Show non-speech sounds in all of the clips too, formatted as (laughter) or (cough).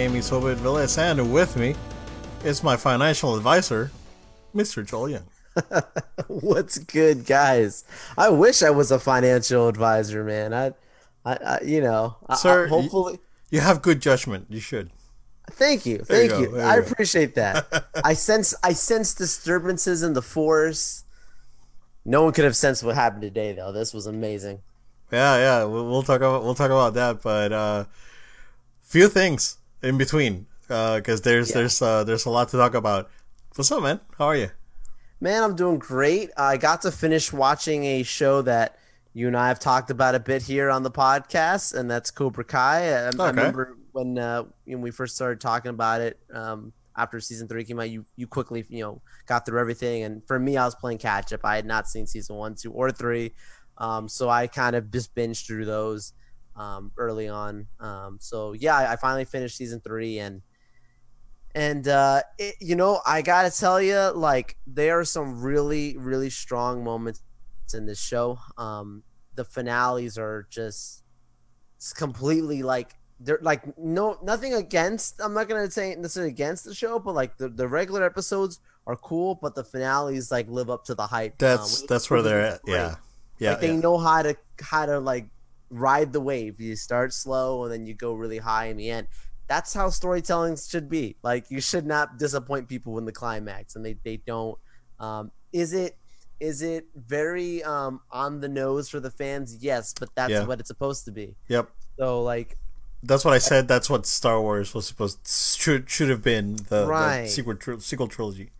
name is Obed Velez, and with me is my financial advisor, Mr. Joel Young. (laughs) What's good, guys? I wish I was a financial advisor, man. I, I, I you know, Sir, I, hopefully. You, you have good judgment. You should. Thank you, There you thank go, you. I appreciate that. (laughs) I sense, I sense disturbances in the force. No one could have sensed what happened today, though. This was amazing. Yeah, yeah. We'll, we'll talk about we'll talk about that, but uh, few things in between because there's Yeah. there's uh, there's a lot to talk about. What's up, man? How are you? Man, I'm doing great. I got to finish watching a show that you and I have talked about a bit here on the podcast, and that's Cobra Kai. I, I remember when uh, when we first started talking about it um, after season three came out. You you quickly you know got through everything, and for me, I was playing catch up. I had not seen season one, two, or three, um, so I kind of just binged through those um, early on. Um, so yeah, I, I finally finished season three, and and uh, it, you know, I gotta tell you, like there are some really, really strong moments in this show. Um, the finales are just it's completely like they're like no nothing against. I'm not gonna say necessarily against the show, but like the, the regular episodes are cool, but the finales like live up to the hype. That's Um, that's where they're at. great. Yeah, yeah. like they yeah. know how to how to like ride the wave. You start slow and then you go really high in the end. That's how storytelling should be. Like you should not disappoint people in the climax, and they they don't. Um, is it is it very um, on the nose for the fans? Yes, but that's Yeah. what it's supposed to be. Yep. So like That's what I said. That's what Star Wars was supposed should should have been the, the Right. sequel tr- sequel trilogy.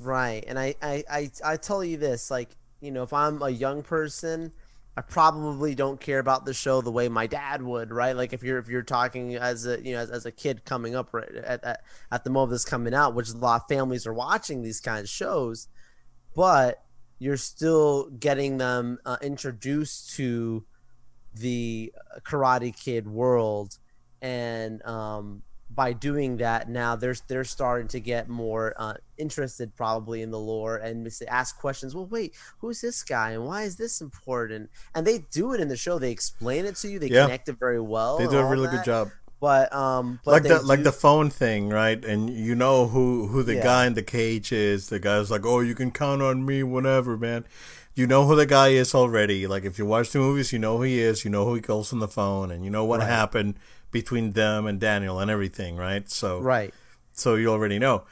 Right. And I, I, I, I tell you this, like, you know, if I'm a young person, I probably don't care about the show the way my dad would, right? Like if you're if you're talking as a you know as, as a kid coming up right at, at at the moment this coming out, which a lot of families are watching these kind of shows, but you're still getting them uh, introduced to the Karate Kid world, and um, by doing that, now they're they're starting to get more uh, interested probably in the lore and ask questions. Well, wait, who's this guy and why is this important? And they do it in the show. They explain it to you. They Yeah. connect it very well. They do a really that. good job. But um, but like the like the phone thing, right? And you know who who the Yeah. guy in the cage is. The guy's like, "Oh, you can count on me whenever, man." You know who the guy is already. Like if you watch the movies, you know who he is. You know who he calls on the phone, and you know what Right. happened between them and Daniel and everything, right? So right. so you already know.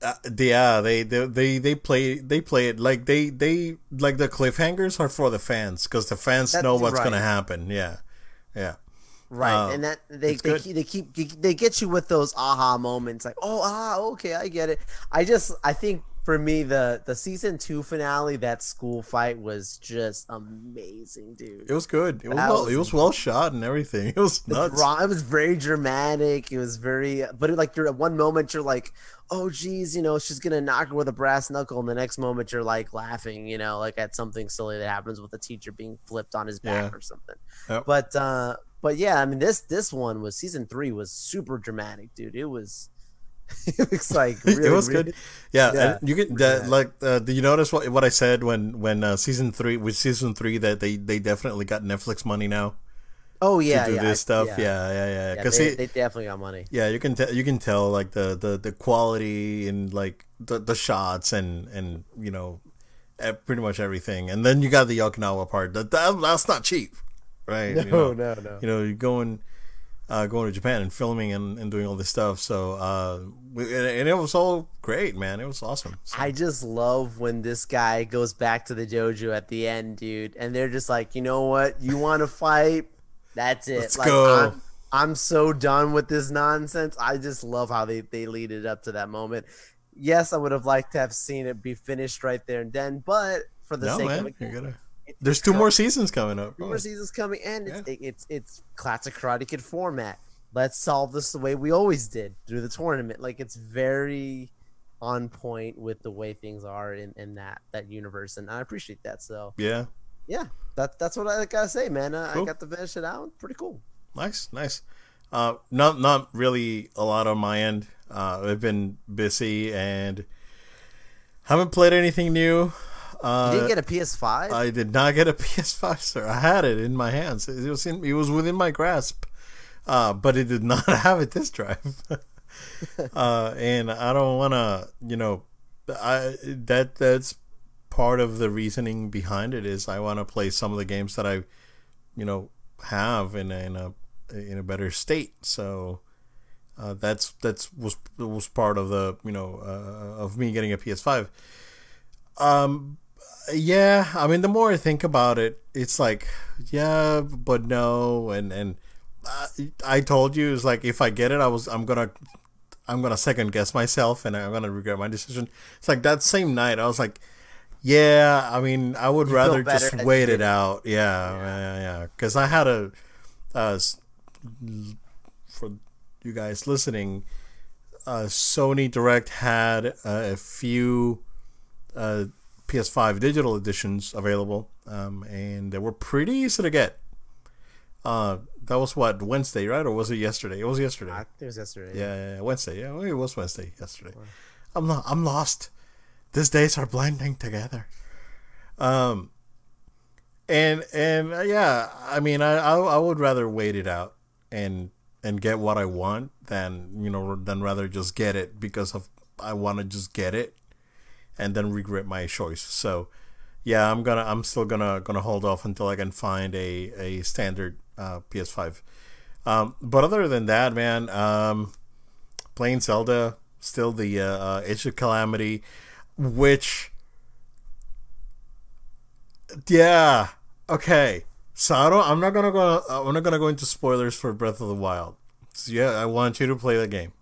Uh, yeah, they, they they they play they play it like they they like the cliffhangers are for the fans because the fans That's know what's right. gonna happen. Yeah, yeah. Right, Uh, and that they they good. they keep they get you with those aha moments, like oh ah okay I get it. I just I think for me the the season two finale that school fight was just amazing, dude. It was good. It was well, was- it was well shot and everything. (laughs) It was nuts. it was very dramatic. It was very, but like you're at one moment you're like, oh geez, you know she's gonna knock her with a brass knuckle, and the next moment you're like laughing, you know, like at something silly that happens with a teacher being flipped on his back Yeah. or something. Yep. But uh, but yeah, I mean this this one was season three was super dramatic, dude. It was, (laughs) it was like (laughs) really, it was good. Yeah, Yeah. and you get that. Like, uh, did you notice what what I said when when uh, season three with season three that they they definitely got Netflix money now Oh yeah, to do yeah, this I- stuff. Yeah, Yeah, yeah, yeah. yeah, Because they, they definitely got money. yeah, you can tell you can tell like the the the quality and like the the shots and and you know pretty much everything. And then you got the Okinawa part. That, that that's not cheap, right? (laughs) No, you know? no, no. you know, you're going uh, going to Japan and filming and, and doing all this stuff. So uh, and, and it was all great, man. It was awesome. So, I just love when this guy goes back to the dojo at the end, dude, and they're just like, you know what? You want to fight? That's it. Let's like, go. I'm, I'm so done with this nonsense. I just love how they, they lead it up to that moment. Yes, I would have liked to have seen it be finished right there and then, but for the no, sake man, of it, you're gonna. It's There's two more seasons coming up. Two more seasons coming, and it's, Yeah. it's it's classic Karate Kid format. Let's solve this the way we always did through the tournament. Like it's very on point with the way things are in, in that that universe, and I appreciate that. So Yeah, yeah, that that's what I gotta say, man. Uh, Cool. I got to finish it out. Pretty cool. nice, nice. Uh, not not really a lot on my end. Uh, I've been busy and haven't played anything new. Uh, you didn't get a PS5. I did not get a (laughs) PS5, sir. I had it in my hands. It was in. It was within my grasp, uh, but it did (laughs) not have a disk drive. (laughs) uh, and I don't want to, you know, I that that's part of the reasoning behind it is I want to play some of the games that I, you know, have in a, in a in a better state. So uh, that's that's was was part of the you know uh, of me getting a PS5. Um, yeah, I mean, the more I think about it, it's like, yeah, but no, and and uh, I told you it's like if I get it, I was I'm gonna I'm gonna second guess myself and I'm gonna regret my decision. It's like that same night, I was like, yeah, I mean, I would you rather just wait it out. Yeah, yeah, yeah, because I had a uh, for you guys listening, uh, Sony Direct had uh, a few uh, PS5 digital editions available, um, and they were pretty easy to get. Uh, that was what Wednesday, right? Or was it yesterday? It was yesterday. Think it was yesterday. Yeah, yeah, yeah Wednesday. Yeah, it was Wednesday yesterday. I'm not. I'm lost. These days are blending together. Um, and and uh, yeah, I mean, I, I I would rather wait it out and and get what I want than you know than rather just get it because of I want to just get it and then regret my choice. So yeah, I'm gonna I'm still gonna gonna hold off until I can find a a standard uh, PS5. Um, but other than that, man, um, playing Zelda still the uh, uh, Age of Calamity, which yeah okay. So I don't, I'm not gonna go. I'm not gonna go into spoilers for Breath of the Wild. So yeah, I want you to play the game.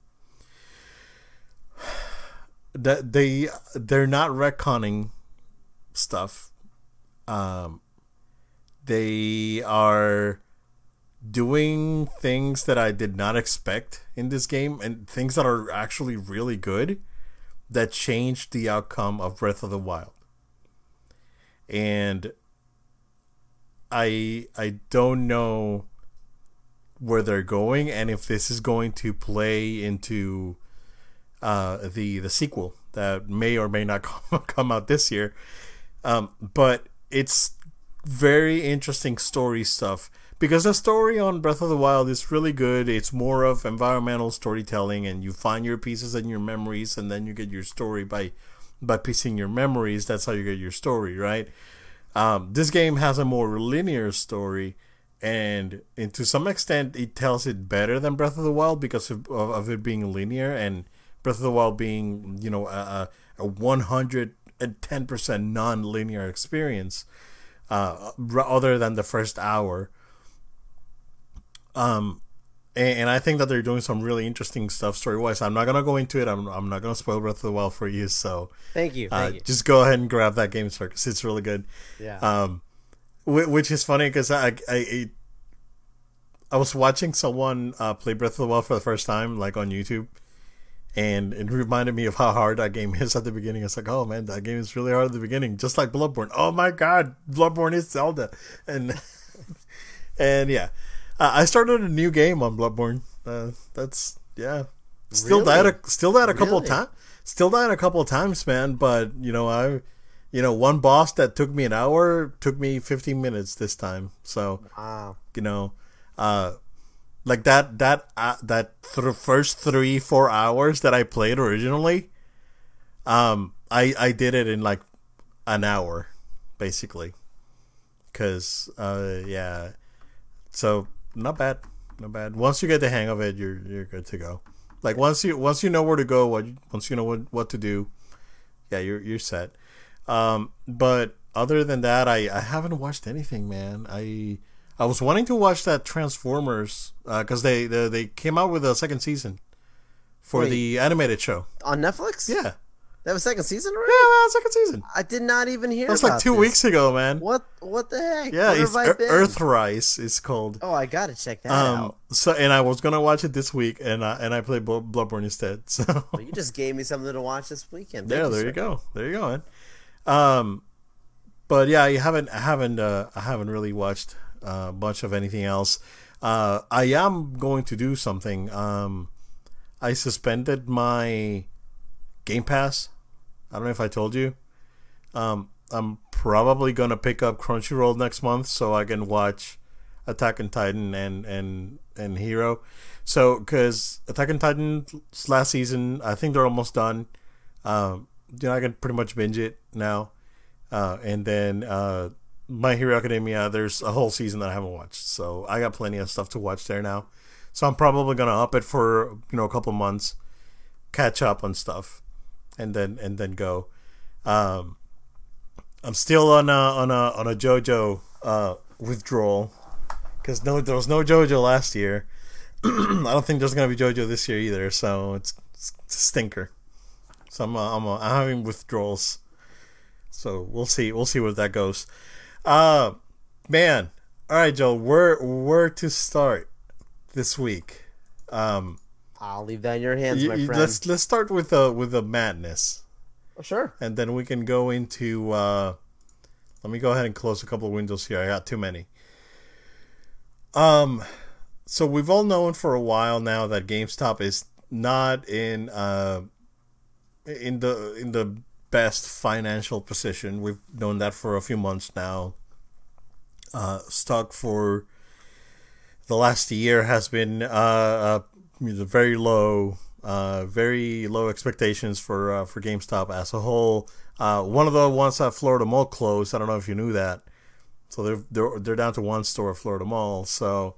That they they're not retconning stuff. Um, they are doing things that I did not expect in this game, and things that are actually really good that changed the outcome of Breath of the Wild. And I I don't know where they're going and if this is going to play into uh, the the sequel that may or may not (laughs) come out this year. Um, but it's very interesting story stuff because the story on Breath of the Wild is really good. It's more of environmental storytelling, and you find your pieces and your memories, and then you get your story by by piecing your memories. That's how you get your story, right? Um, this game has a more linear story, and, and to some extent, it tells it better than Breath of the Wild because of, of, of it being linear and Breath of the Wild being, you know, a, a 110% non-linear experience, uh, other than the first hour. Um, and, and I think that they're doing some really interesting stuff story wise. I'm not gonna go into it. I'm, I'm not gonna spoil Breath of the Wild for you. So thank you. Thank uh, you. Just go ahead and grab that game, sir, because it's really good. Yeah. Um, which is funny because I, I I was watching someone uh, play Breath of the Wild for the first time, like on YouTube, and it reminded me of how hard that game is at the beginning. It's like, oh man, that game is really hard at the beginning, just like Bloodborne. Oh my god, Bloodborne is Zelda, and (laughs) and yeah, uh, I started a new game on Bloodborne. Uh, that's yeah. Still really? died. A, still died a couple really? of times. Still died a couple of times, man. But you know, I, you know, one boss that took me an hour took me 15 minutes this time. So wow. You know, uh, like that that uh, that th- first three four hours that I played originally, um, I I did it in like an hour, basically. Cause uh yeah, so not bad, not bad. Once you get the hang of it, you're you're good to go. Like once you once you know where to go, what once you know what what to do, yeah, you're you're set. Um, but other than that, I I haven't watched anything, man. I I was wanting to watch that Transformers because uh, they, they they came out with a second season for Wait, the animated show on Netflix. Yeah, that was second season already. Yeah, second season. I did not even hear. That's like two this. weeks ago, man. What? What the heck? Yeah, what it's er- Earthrise. It's called. Oh, I gotta check that um, out. So, and I was gonna watch it this week, and I and I played Bloodborne instead. (laughs) So well, you just gave me something to watch this weekend. Thank yeah, there you, you go. There you go, man. Um, but yeah, you haven't I haven't uh, I haven't really watched uh, much of anything else. Uh, I am going to do something. Um, I suspended my Game Pass I don't know if I told you. Um, I'm probably gonna pick up Crunchyroll next month so I can watch Attack on Titan and and and Hero. So because Attack on Titan last season, I think they're almost done. Um, you know, I can pretty much binge it now. Uh, and then uh, My Hero Academia, there's a whole season that I haven't watched, so I got plenty of stuff to watch there now. So I'm probably gonna up it for you know a couple months, catch up on stuff, and then and then go. Um, I'm still on a on a on a JoJo uh, withdrawal because no there was no JoJo last year. (clears throat) I don't think there's gonna be JoJo this year either, so it's, it's a stinker. So I'm I'm, uh, I'm having withdrawals. So we'll see we'll see where that goes. Uh man, all right, Joe. Where where to start this week? Um, I'll leave that in your hands, you- my friend. let's let's start with a with a madness, Oh, sure. and then we can go into. Uh, let me go ahead and close a couple of windows here. I got too many. Um, so we've all known for a while now that GameStop is not in uh in the in the best financial position. We've known that for a few months now. Uh, stock for the last year has been uh, uh very low. Uh, very low expectations for uh, for GameStop as a whole. One of the ones at Florida Mall closed. I don't know if you knew that. So they're they're they're down to one store at Florida Mall. So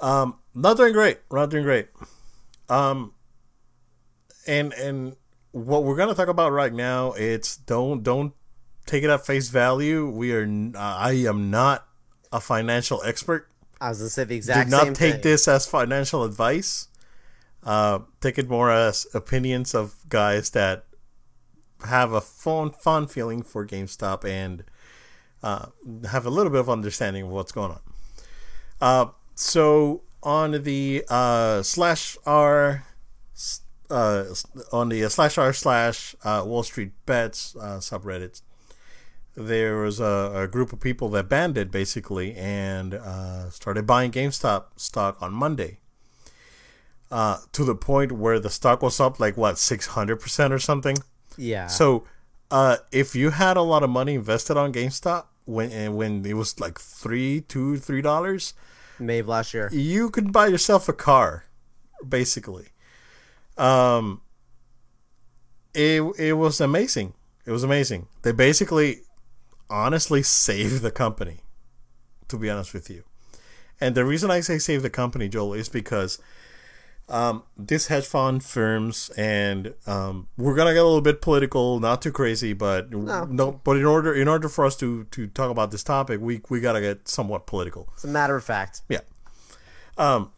um, not doing great. Not doing great. Um, and and what we're gonna talk about right now, it's don't don't take it at face value. We are I am not a financial expert. I was gonna say the exact. Do not take thing. this as financial advice. Uh, take it more as opinions of guys that have a fun fun feeling for GameStop and uh, have a little bit of understanding of what's going on. Uh, so on the uh, slash r uh, on the slash r slash uh, Wall Street Bets uh, subreddit, there was a, a group of people that banded basically and uh, started buying GameStop stock on Monday. Uh, to the point where the stock was up like what six hundred percent or something. Yeah. So, uh, if you had a lot of money invested on GameStop when when it was like three, two, three dollars, May of last year. you could buy yourself a car, basically. Um, it it was amazing. It was amazing. They basically, honestly, saved the company. To be honest with you, and the reason I say save the company, Joel, is because um, these hedge fund firms and um, we're gonna get a little bit political, not too crazy, but no. But in order in order for us to to talk about this topic, we we gotta get somewhat political. It's a matter of fact. Yeah. Um,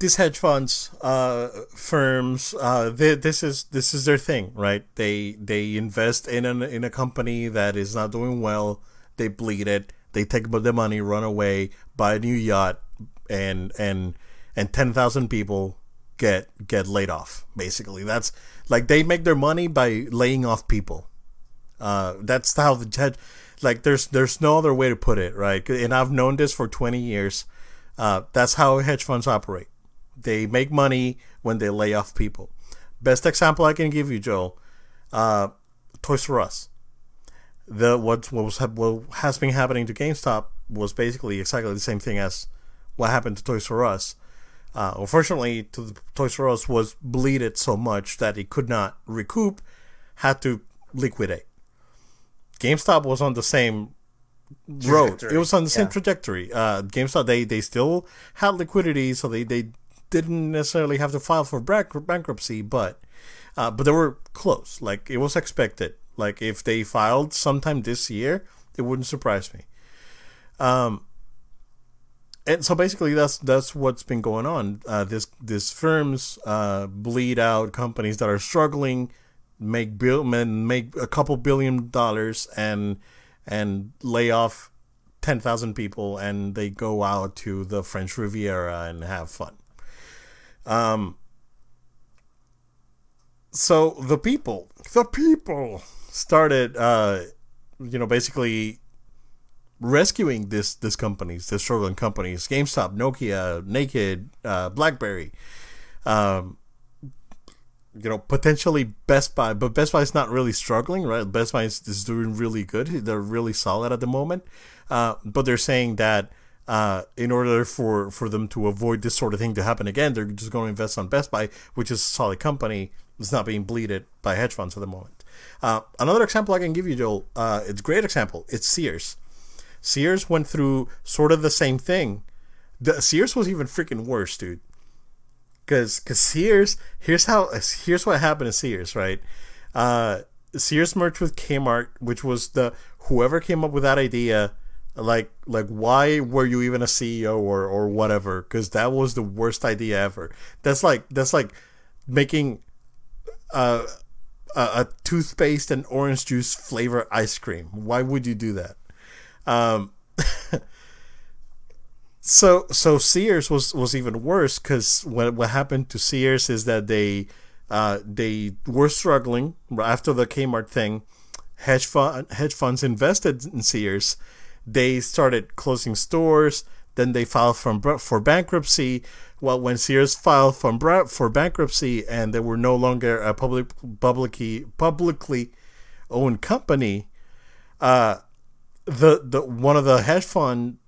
these hedge funds, uh, firms, uh, they, this is this is their thing, right? They they invest in an in a company that is not doing well. They bleed it. They take the money, run away, buy a new yacht, and and and ten thousand people get get laid off. Basically, that's like they make their money by laying off people. Uh, that's how the hedge, like there's there's no other way to put it, right? And I've known this for twenty years. Uh, that's how hedge funds operate. They make money when they lay off people. Best example I can give you, Joel, uh, Toys R Us. The what what was what has been happening to GameStop was basically exactly the same thing as what happened to Toys R Us. Uh, unfortunately, to the, Toys R Us was bleeded so much that it could not recoup, had to liquidate. GameStop was on the same road. It Trajectory, was on the same yeah. trajectory. Uh, GameStop they they still had liquidity, so they, they didn't necessarily have to file for bank- bankruptcy, but uh, but they were close. Like it was expected. Like if they filed sometime this year, it wouldn't surprise me. Um, and so basically that's that's what's been going on. Uh, this this firms uh, bleed out companies that are struggling, make bill make a couple billion dollars and and lay off ten thousand people, and they go out to the French Riviera and have fun. Um. So the people, the people started, uh, you know, basically rescuing this this companies, the struggling companies, GameStop, Nokia, Naked, uh, BlackBerry, um, you know, potentially Best Buy, but Best Buy is not really struggling, right? Best Buy is, is doing really good. They're really solid at the moment. Uh, but they're saying that uh, in order for, for them to avoid this sort of thing to happen again, they're just going to invest on Best Buy, which is a solid company. It's not being bleeded by hedge funds at the moment. Uh, another example I can give you, Joel, uh, it's a great example. It's Sears. Sears went through sort of the same thing. The, Sears was even freaking worse, dude because because Sears here's how here's what happened to Sears right uh Sears merged with Kmart which was the whoever came up with that idea like like why were you even a CEO or or whatever because that was the worst idea ever that's like that's like making uh, a, a toothpaste and orange juice flavor ice cream why would you do that um (laughs) so so Sears was was even worse because what what happened to Sears is that they uh, they were struggling after the Kmart thing. Hedge fund hedge funds invested in Sears. They started closing stores. Then they filed from for bankruptcy. Well, when Sears filed from for bankruptcy and they were no longer a public publicly publicly owned company, uh, the the one of the hedge fund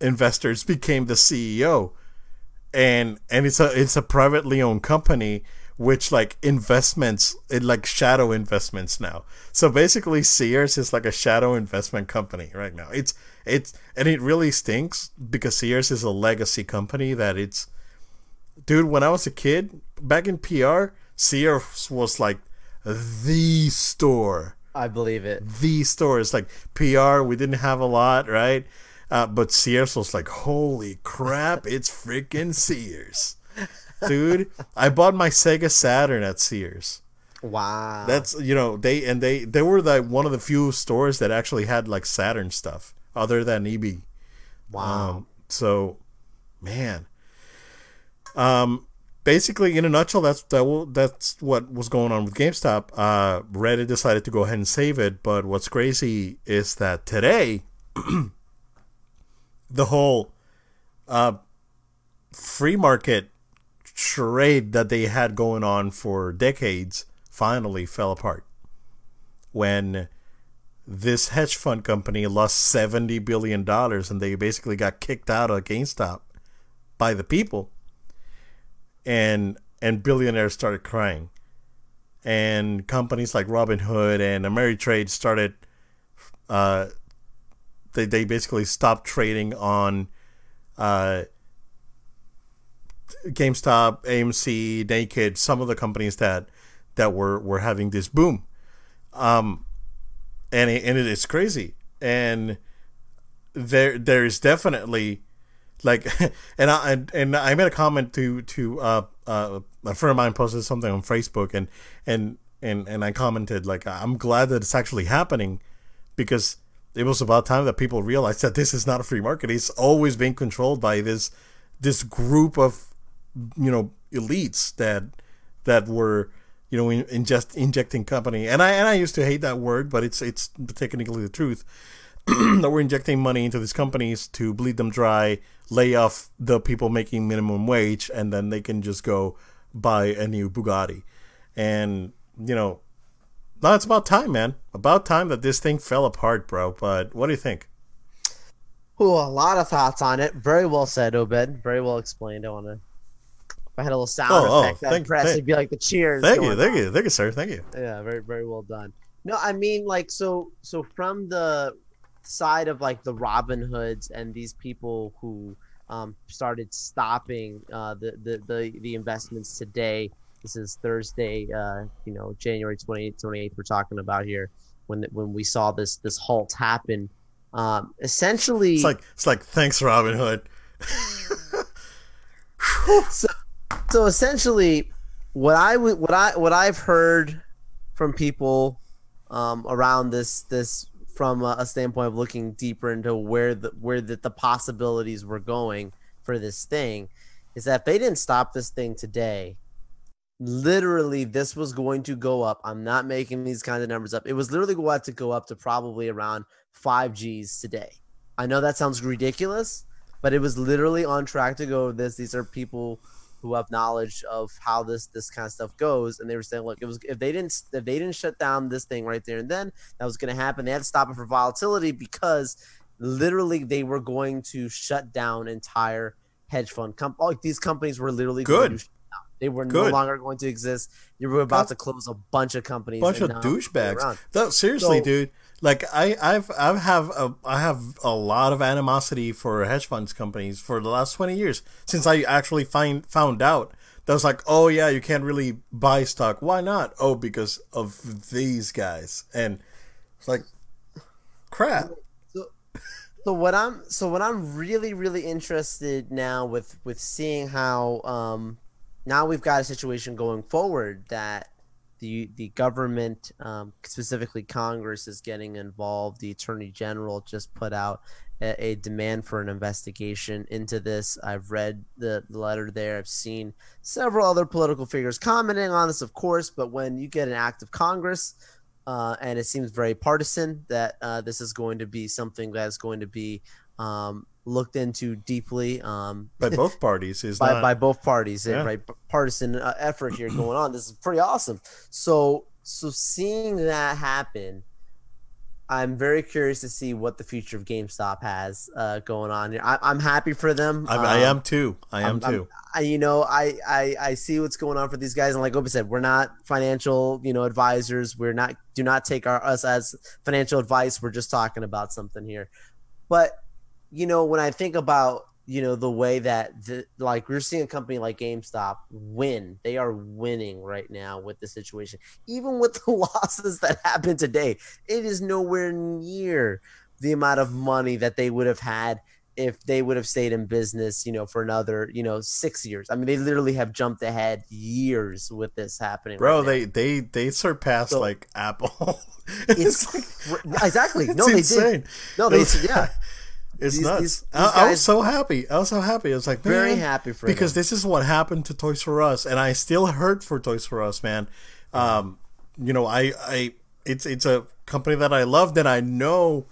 investors became the CEO, and and it's a it's a privately owned company which like investments it like shadow investments now. So basically, Sears is like a shadow investment company right now. It's it's and it really stinks because Sears is a legacy company that it's. Dude, when I was a kid, back in PR, Sears was like the store. I believe it. The store is like PR. We didn't have a lot, right? Uh, but Sears was like, holy crap, it's freaking Sears. Dude, I bought my Sega Saturn at Sears. Wow. That's you know, they and they they were the one of the few stores that actually had like Saturn stuff other than EB. Wow. Um, so man. Um basically in a nutshell that's that that's what was going on with GameStop. Uh Reddit decided to go ahead and save it, but what's crazy is that today (clears throat) the whole uh, free market charade that they had going on for decades finally fell apart. When this hedge fund company lost 70 billion dollars and they basically got kicked out of GameStop by the people and and billionaires started crying. And companies like Robinhood and Ameritrade started uh, they, they basically stopped trading on uh, GameStop, AMC, Naked, some of the companies that that were were having this boom. Um, and it, and it is crazy. And there there is definitely like (laughs) and I and, I made a comment to to uh, uh, a friend of mine posted something on Facebook and and and and I commented like I'm glad that it's actually happening because it was about time that people realized that this is not a free market. It's always been controlled by this this group of you know elites that that were you know in, in just injecting company. And I and I used to hate that word, but it's it's technically the truth. (clears throat) that we're injecting money into these companies to bleed them dry, lay off the people making minimum wage, and then they can just go buy a new Bugatti. And you know, no, it's about time, man. About time that this thing fell apart, bro. But what do you think? Ooh, a lot of thoughts on it. Very well said, Obed. Very well explained. I want to. If I had a little sound oh, effect, oh, thank, press, thank, it'd be like the cheers. Thank you, thank on. you, thank you, sir. Thank you. Yeah, very, very well done. No, I mean, like, so, so from the side of like the Robin Hoods and these people who um, started stopping uh, the, the the the investments today this is Thursday, uh, you know, January 28th, 28th, we're talking about here when when we saw this this halt happen. Um, essentially, it's like it's like thanks, Robin Hood. (laughs) (laughs) so, so essentially, what I what I what I've heard from people um, around this this from a, a, standpoint of looking deeper into where the where the, the possibilities were going for this thing is that they didn't stop this thing today, literally this was going to go up. I'm not making these kinds of numbers up. It was literally going to go up to probably around 5 Gs today. I know that sounds ridiculous, but it was literally on track to go this. These are people who have knowledge of how this this kind of stuff goes, and they were saying, look, it was if they didn't if they didn't shut down this thing right there and then, that was going to happen. They had to stop it for volatility because literally they were going to shut down entire hedge fund com- like these companies were literally good. They were Good. no longer going to exist. You were about to close a bunch of companies. A bunch of douchebags. No, seriously, so, dude. Like I, I've, I have, a, I have a lot of animosity for hedge funds companies for the last twenty years since I actually find found out that was like, oh yeah, you can't really buy stock. Why not? Oh, because of these guys. And it's like, crap. So, so what I'm, so what I'm really, really interested now with with seeing how um, now we've got a situation going forward that the the government, um, specifically Congress, is getting involved. The Attorney General just put out a, a demand for an investigation into this. I've read the, letter there. I've seen several other political figures commenting on this, of course. But when you get an act of Congress, uh, and it seems very partisan, that uh, this is going to be something that's going to be um, looked into deeply um, by (laughs) both parties is by, not... by both parties yeah. right partisan uh, effort here (clears throat) going on. This is pretty awesome. So so seeing that happen i'm very curious to see what the future of gamestop has uh, going on. Here I, am happy for them. I'm, um, I am too. I am I'm, too. I, you know I, I i see what's going on for these guys. And like obi said we're not financial you know advisors. We're not do not take our us as financial advice. We're just talking about something here. But you know, when I think about you know the way that the, like we're seeing a company like GameStop win. They are winning right now with the situation. Even with (laughs) the losses that happened today, it is nowhere near the amount of money that they would have had if they would have stayed in business, you know, for another, you know, six years. I mean, they literally have jumped ahead years with this happening. Bro, right they they they surpassed so, like Apple. (laughs) it's, like exactly (laughs) no, they did. No, they yeah. It's these, nuts. These, these I, I, was so happy. I was so happy. I was like, very happy for because them. this is what happened to Toys for Us, and I still hurt for Toys for Us, man. Um, you know, I, I, it's it's a company that I love and I know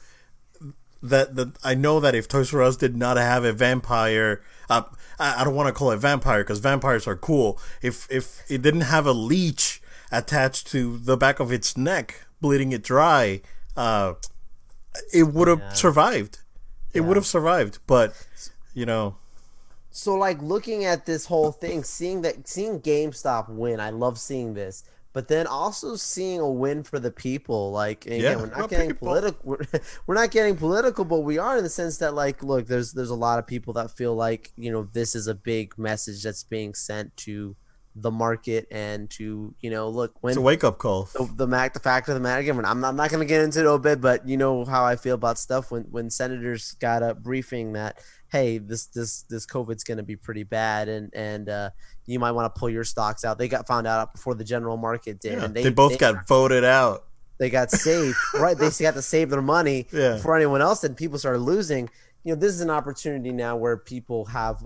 that that I know that if Toys R Us did not have a vampire, uh, I, I don't want to call it vampire because vampires are cool. If if it didn't have a leech attached to the back of its neck, bleeding it dry, uh, it would have yeah. survived it would have survived, but you know. So like looking at this whole thing, seeing that seeing GameStop win, I love seeing this. But then also seeing a win for the people, like again, yeah, we're not getting political. We're, (laughs) we're not getting political, but we are in the sense that, like, look, there's there's a lot of people that feel like you know this is a big message that's being sent to the market and to you know look when it's a wake up call. The, the mac the fact of the matter again. I'm not, I'm not going to get into it a bit, but you know how I feel about stuff when when senators got a briefing that hey this this this COVID's going to be pretty bad and and uh, you might want to pull your stocks out. They got found out before the general market did, yeah, and they, they both they, got voted out. They got saved, (laughs) right? They got to save their money yeah. before anyone else did. People started losing. You know, this is an opportunity now where people have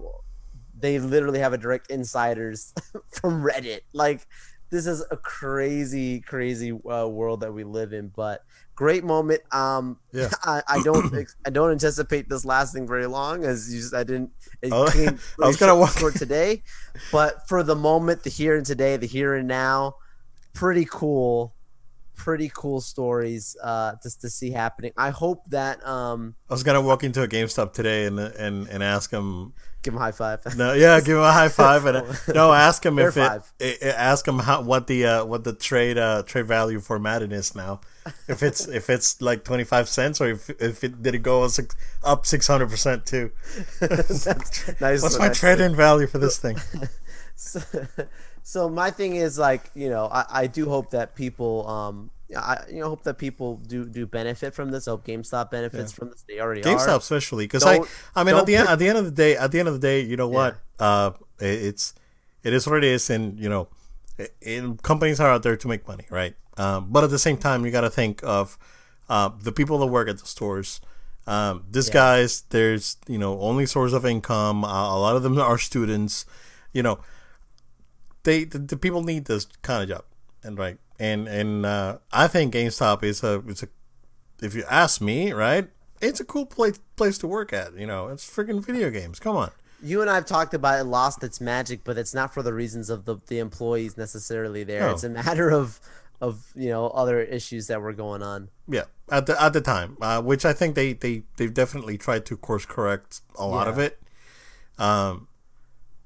they literally have a direct insiders (laughs) from Reddit. Like this is a crazy, crazy uh, world that we live in. But great moment. Um, yeah. (laughs) I, I don't, (clears throat) I don't anticipate this lasting very long, as you, I didn't. Oh, (laughs) I was gonna walk for today, but for the moment, the here and today, the here and now, pretty cool pretty cool stories uh, just to see happening. I hope that um, I was gonna walk into a GameStop today and and and ask him. Give him a high five. No, yeah, give him a high five and (laughs) no, ask him if it, it, ask him how what the uh, what the trade uh, trade value for Madden is now. If it's (laughs) if it's like twenty five cents or if if it did it go up six hundred percent too. (laughs) nice. What's my trade in value for this thing? so, so my thing is like you know I, I do hope that people um I you know hope that people do do benefit from this. I hope GameStop benefits yeah. from this. They already GameStop are. especially because I I mean at the end at the end of the day at the end of the day you know what yeah. uh it's it is what it is and you know it, it, companies are out there to make money right um, but at the same time you got to think of uh, the people that work at the stores. Um, these yeah. guys, there's you know only source of income. Uh, a lot of them are students. You know, they the, the people need this kind of job, and right, and and uh, I think GameStop is a it's a if you ask me, right, it's a cool place place to work at. You know, it's freaking video games. Come on. you and I've talked about it lost its magic, but it's not for the reasons of the the employees necessarily. There, No. it's a matter of of you know other issues that were going on. Yeah, at the at the time, uh, which I think they they they've definitely tried to course correct a lot of it. Um,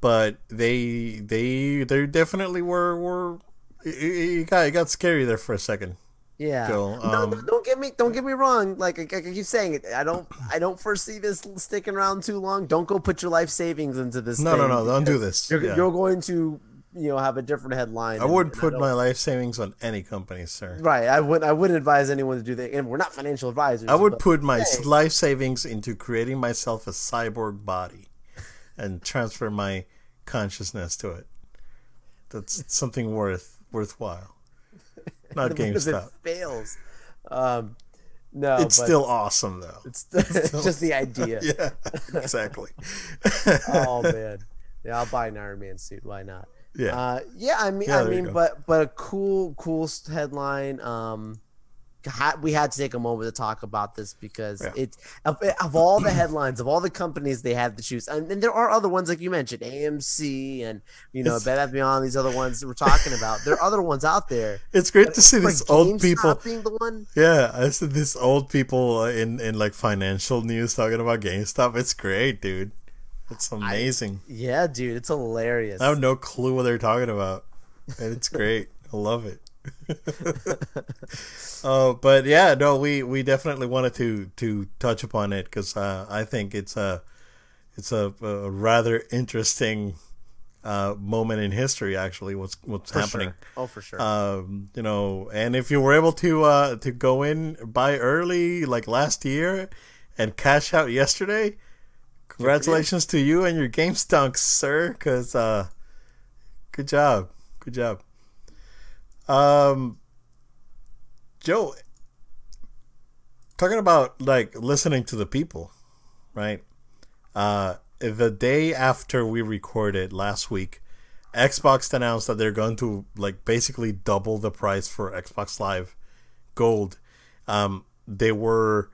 but they they they definitely were were it, got it got scary there for a second. Yeah. Joe, no, no, um, don't get me don't get me wrong. Like I, I keep saying it, I don't I don't foresee this sticking around too long. Don't go put your life savings into this. No, no, no, don't do this. You're, Yeah. you're going to you know have a different headline. I and- wouldn't and put don't- my life savings on any company, sir. right. I would I wouldn't advise anyone to do that. And we're not financial advisors. I would put my Hey. life savings into creating myself a cyborg body and transfer my consciousness to it. That's (laughs) something worth worthwhile. (laughs) Not if it fails? Um, no, It's still awesome though. it's, (laughs) it's just the idea. Yeah, exactly. oh man, yeah, I'll buy an Iron Man suit. Why not? Yeah. uh, yeah. I mean, Yeah, I mean, but but a cool, cool headline. Um, we had to take a moment to talk about this because Yeah. it of, of all the headlines of all the companies they had to choose, and, and there are other ones like you mentioned, AMC and you know It's- Bed Bath Beyond. These other ones that we're talking about. There are other ones out there. It's great to see these old people. Being the one. Yeah, I see these old people in in like financial news talking about GameStop. It's great, dude. It's amazing. Yeah, dude, it's hilarious. I have no clue what they're talking about, and it's great. I love it. Oh, (laughs) but yeah, no, we we definitely wanted to to touch upon it because uh, I think it's a it's a, a rather interesting uh, moment in history. Actually, what's what's For happening. Sure. Oh, for sure. Um, you know, and if you were able to uh, to go in buy early like last year and cash out yesterday, congratulations to you and your game stunks, sir. Because uh, good job, good job. Um, Joe, talking about like listening to the people, right? Uh, the day after we recorded last week, Xbox announced that they're going to like basically double the price for Xbox Live Gold. Um, they were,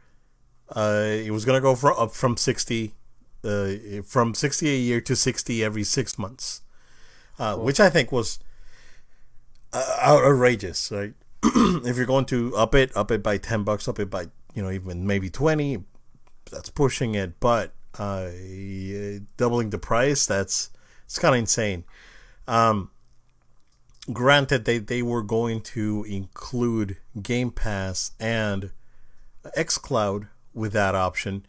uh, it was gonna go for up from sixty, uh, from sixty a year to sixty every six months, uh, which I think was outrageous. Right? (clears throat) if you're going to up it, up it by ten bucks, up it by you know even maybe twenty, that's pushing it. But uh, doubling the price, that's it's kind of insane. Um, granted, they, they were going to include Game Pass and XCloud with that option,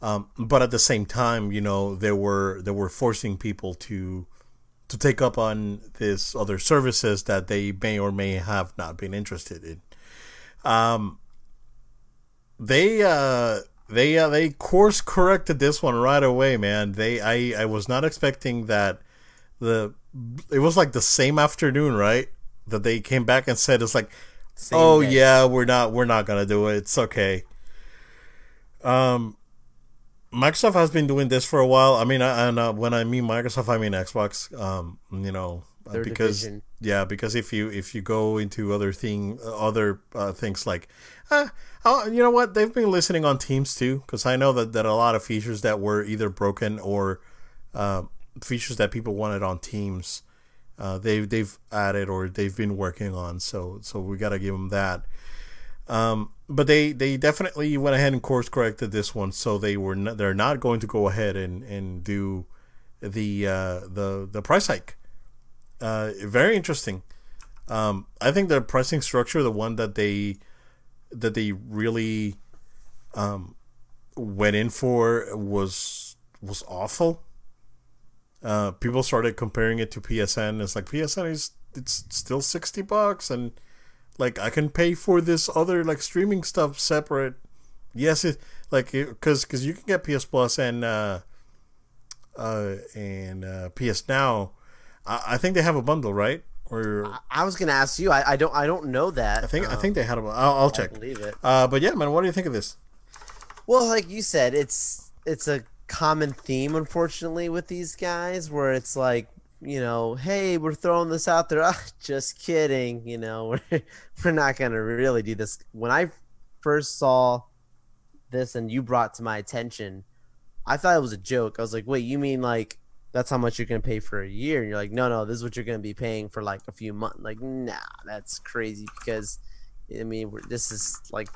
um, but at the same time, you know, they were they were forcing people to to take up on this other services that they may or may have not been interested in. Um, they uh, they uh, they course corrected this one right away, man. They I I was not expecting that the it was like the same afternoon, right? That they came back and said it's like, Same oh day. yeah, we're not we're not gonna do it. It's okay. Um, Microsoft has been doing this for a while. I mean, I, and uh, when I mean Microsoft, I mean Xbox. Um, you know, uh, Their because division. yeah, because if you if you go into other thing uh, other uh, things like, uh, oh, you know what, they've been listening on Teams too. Because I know that that a lot of features that were either broken or uh, features that people wanted on Teams, uh, they've they've added or they've been working on. So so we gotta give them that. Um, but they, they definitely went ahead and course corrected this one, so they were not, they're not going to go ahead and, and do the uh, the the price hike. Uh, very interesting. Um, I think the pricing structure, the one that they that they really um, went in for, was was awful. Uh, people started comparing it to PSN. It's like PSN is it's still sixty bucks and like I can pay for this other like streaming stuff separate. Yes, it like because because you can get PS Plus and uh, uh and uh, PS Now. I, I think they have a bundle, right? Or I was gonna ask you. I, I don't. I don't know that. I think I Um, think they had a. I'll, I'll check. believe it. Uh, but yeah, man, what do you think of this? Well, like you said, it's it's a common theme, unfortunately, with these guys, where it's like, you know, hey, we're throwing this out there. (laughs) Ah, just kidding. You know, (laughs) we're we're not gonna really do this. When I first saw this, and you brought to my attention, I thought it was a joke. I was like, wait, you mean like that's how much you're gonna pay for a year? And you're like, no, no, this is what you're gonna be paying for like a few months. Like, nah, that's crazy because I mean, this is like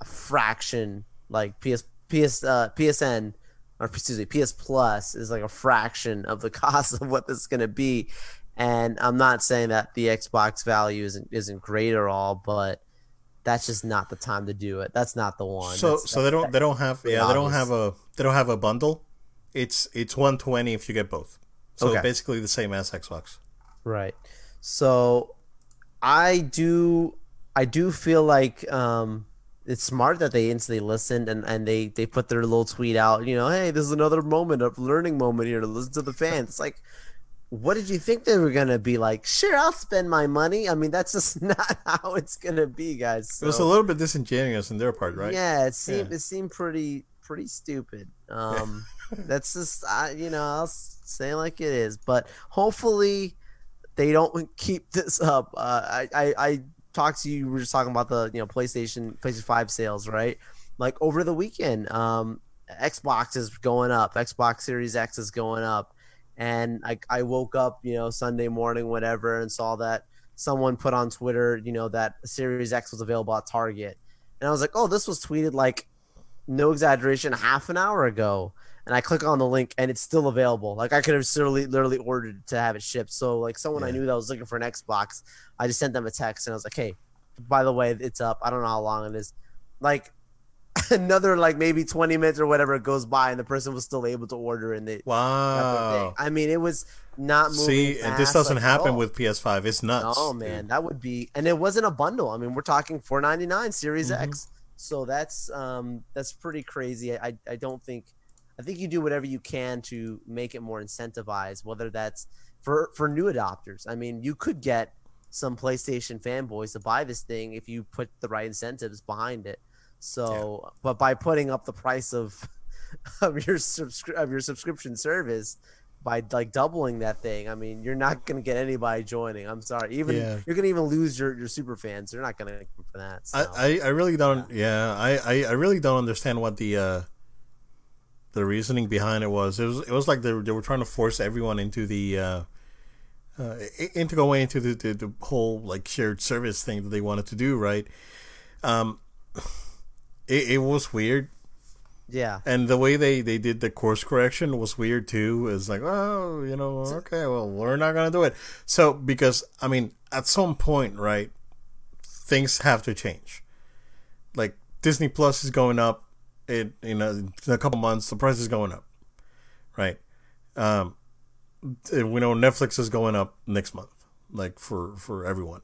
a fraction. Like PS PS uh, PSN or excuse me, PS Plus is like a fraction of the (laughs) cost of what this is gonna be. And I'm not saying that the Xbox value isn't isn't great at all, but that's just not the time to do it. That's not the one. So That's- so they don't they don't have yeah they don't have a they don't have a bundle. It's it's one twenty if you get both. So Okay. basically the same as Xbox. Right. So I do I do feel like um it's smart that they instantly listened and, and they, they put their little tweet out, you know, hey, this is another moment of learning moment here to listen to the fans. It's like what did you think they were gonna be like? Sure, I'll spend my money. I mean, that's just (laughs) not how it's gonna be, guys. It was a little bit disingenuous on their part, right? yeah, it seemed Yeah. it seemed pretty pretty stupid. (laughs) Um, that's just I, you know I'll say like it is, but hopefully they don't keep this up. Uh, I, I I talked to you. We were just talking about the you know PlayStation PlayStation Five sales, right? Like over the weekend, um, Xbox is going up. Xbox Series X is going up, and I I woke up you know Sunday morning whatever and saw that someone put on Twitter you know that Series X was available at Target, and I was like, oh, this was tweeted like no exaggeration half an hour ago and i click on the link and it's still available like i could have literally literally ordered to have it shipped so like someone i knew that was looking for an xbox i just sent them a text and i was like hey by the way it's up i don't know how long it is like (laughs) another like maybe 20 minutes or whatever It goes by and the person was still able to order and they got their thing. Wow. i mean it was not moving See, and this doesn't at happen all. with PS5. It's nuts. Oh man, that would be, and it wasn't a bundle. I mean, we're talking 499 Series Mhm. X, so that's um that's pretty crazy. I I don't think, I think you do whatever you can to make it more incentivized, whether that's for for new adopters. I mean, you could get some PlayStation fanboys to buy this thing if you put the right incentives behind it. So, but by putting up the price of (laughs) of your subscri- of your subscription service by like doubling that thing, I mean, you're not gonna get anybody joining. I'm sorry, even Yeah. you're gonna even lose your your super fans. They're not gonna come for that. So. I, I, I really don't yeah, I, I, I really don't understand what the uh the reasoning behind it was. It was it was like they were, they were trying to force everyone into the uh, uh into going into the, the the whole like shared service thing that they wanted to do, right? Um it, it was weird. Yeah, and the way they they did the course correction was weird too. Is like oh you know okay well we're not gonna do it. So because i mean at some point right things have to change. Like disney plus is going up it in a, in a couple months the price is going up right um we know netflix is going up next month like for for everyone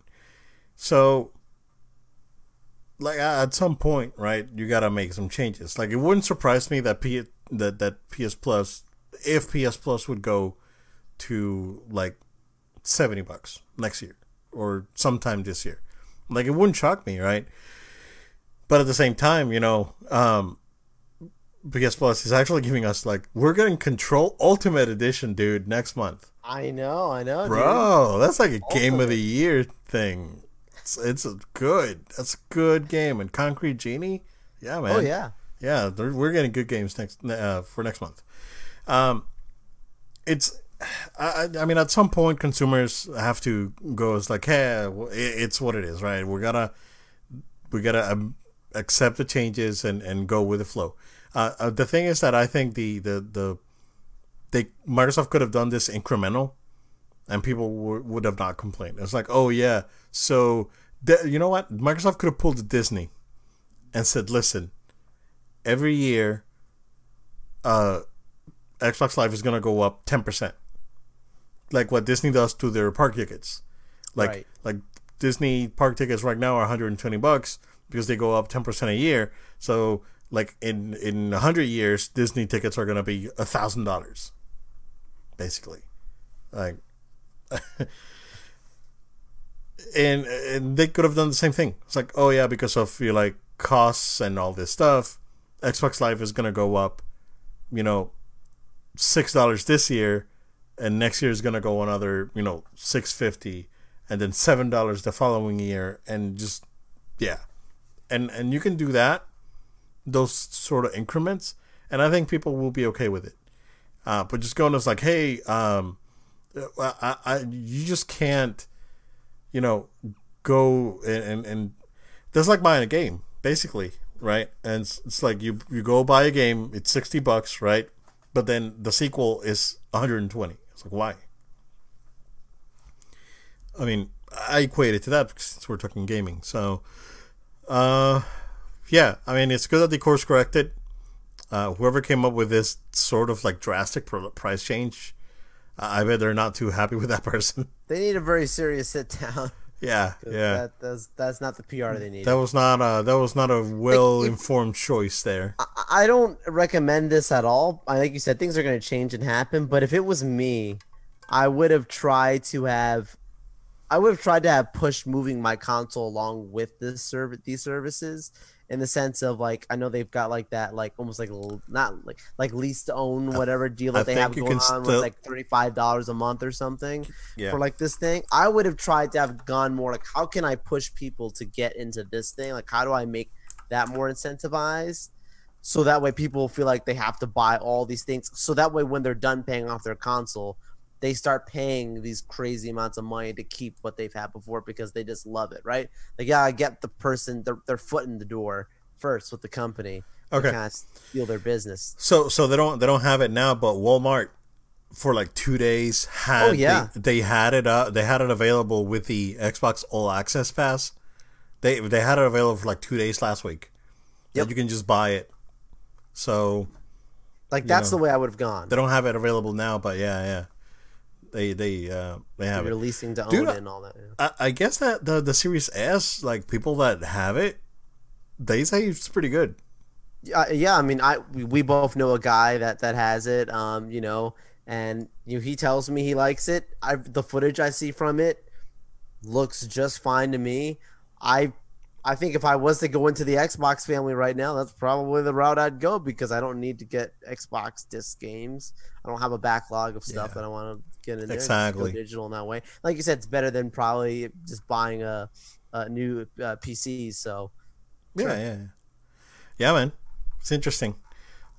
so like at some point, right, you gotta make some changes. Like it wouldn't surprise me that P that that PS Plus, if PS Plus would go to like seventy bucks next year or sometime this year, like it wouldn't shock me, right? But at the same time, you know, um, PS Plus is actually giving us like we're getting Control Ultimate Edition, dude, next month, I know, I know, dude. bro. That's like a game of the year thing. It's, it's a good. That's a good game. And Concrete Genie, yeah, man. Oh yeah, yeah. We're getting good games next uh, for next month. Um, it's. I, I I mean, at some point, consumers have to go. It's like, hey, it's what it is, right? We gotta, we gotta um, accept the changes and, and go with the flow. Uh, uh, the thing is that I think the the the they Microsoft could have done this incremental, and people w- would have not complained. It's like, oh yeah, so th- you know what? Microsoft could have pulled Disney and said, listen, every year, uh, Xbox Live is gonna go up ten percent, like what Disney does to their park tickets. Like Right. like Disney park tickets right now are 120 bucks because they go up 10 percent a year. So like in in 100 years, Disney tickets are gonna be a thousand dollars, basically. Like, (laughs) and and they could have done the same thing. It's like, oh yeah, because of you like costs and all this stuff, Xbox Live is gonna go up, you know, six dollars this year, and next year is gonna go another, you know, six fifty, and then seven dollars the following year, and just yeah, and and you can do that, those sort of increments, and I think people will be okay with it. Uh, but just going as like, hey, um, I, I, you just can't, you know, go and, and, and that's like buying a game, basically, right? And it's, it's like you you go buy a game, it's sixty bucks, right? But then the sequel is one hundred and twenty. It's like why? I mean, I equate it to that since we're talking gaming. So, uh, yeah, I mean, it's good that they course corrected. Uh, whoever came up with this sort of like drastic price change, I bet they're not too happy (laughs) with that person. They need a very serious sit down. Yeah, (laughs) yeah. That, that's that's not the PR they need. That was not a that was not a well informed like, choice there. I, I don't recommend this at all. I like you said, things are going to change and happen. But if it was me, I would have tried to have I would have tried to have pushed moving my console along with this service these services in the sense of like I know they've got like that like almost like not like like lease to own whatever deal that I they have going on still... with like thirty five dollars a month or something yeah. for like this thing. I would have tried to have gone more like how can I push people to get into this thing? Like how do I make that more incentivized? So that way people feel like they have to buy all these things. So that way when they're done paying off their console, they start paying these crazy amounts of money to keep what they've had before because they just love it, right? Like, yeah, I get the person their, their foot in the door first with the company. Okay, kind of steal their business. So, so they don't they don't have it now, but Walmart for like two days had oh yeah they, they had it uh they had it available with the Xbox All Access Pass. They they had it available for like two days last week. Yep. you can just buy it. So, like that's know, the way I would have gone. They don't have it available now, but yeah, yeah. They they uh they have They're it. releasing to Dude, own it and all that. Yeah. I, I guess that the the Series S, like people that have it, they say it's pretty good. Yeah, yeah. I mean, I we, we both know a guy that that has it. Um, you know, and you know, he tells me he likes it. I the footage I see from it looks just fine to me. I I think if I was to go into the Xbox family right now, that's probably the route I'd go because I don't need to get Xbox disc games. I don't have a backlog of stuff yeah. that I want to get in there. Exactly. digital in that way. Like you said, it's better than probably just buying a, a new uh, PC. So. Yeah, yeah, yeah, man. It's interesting.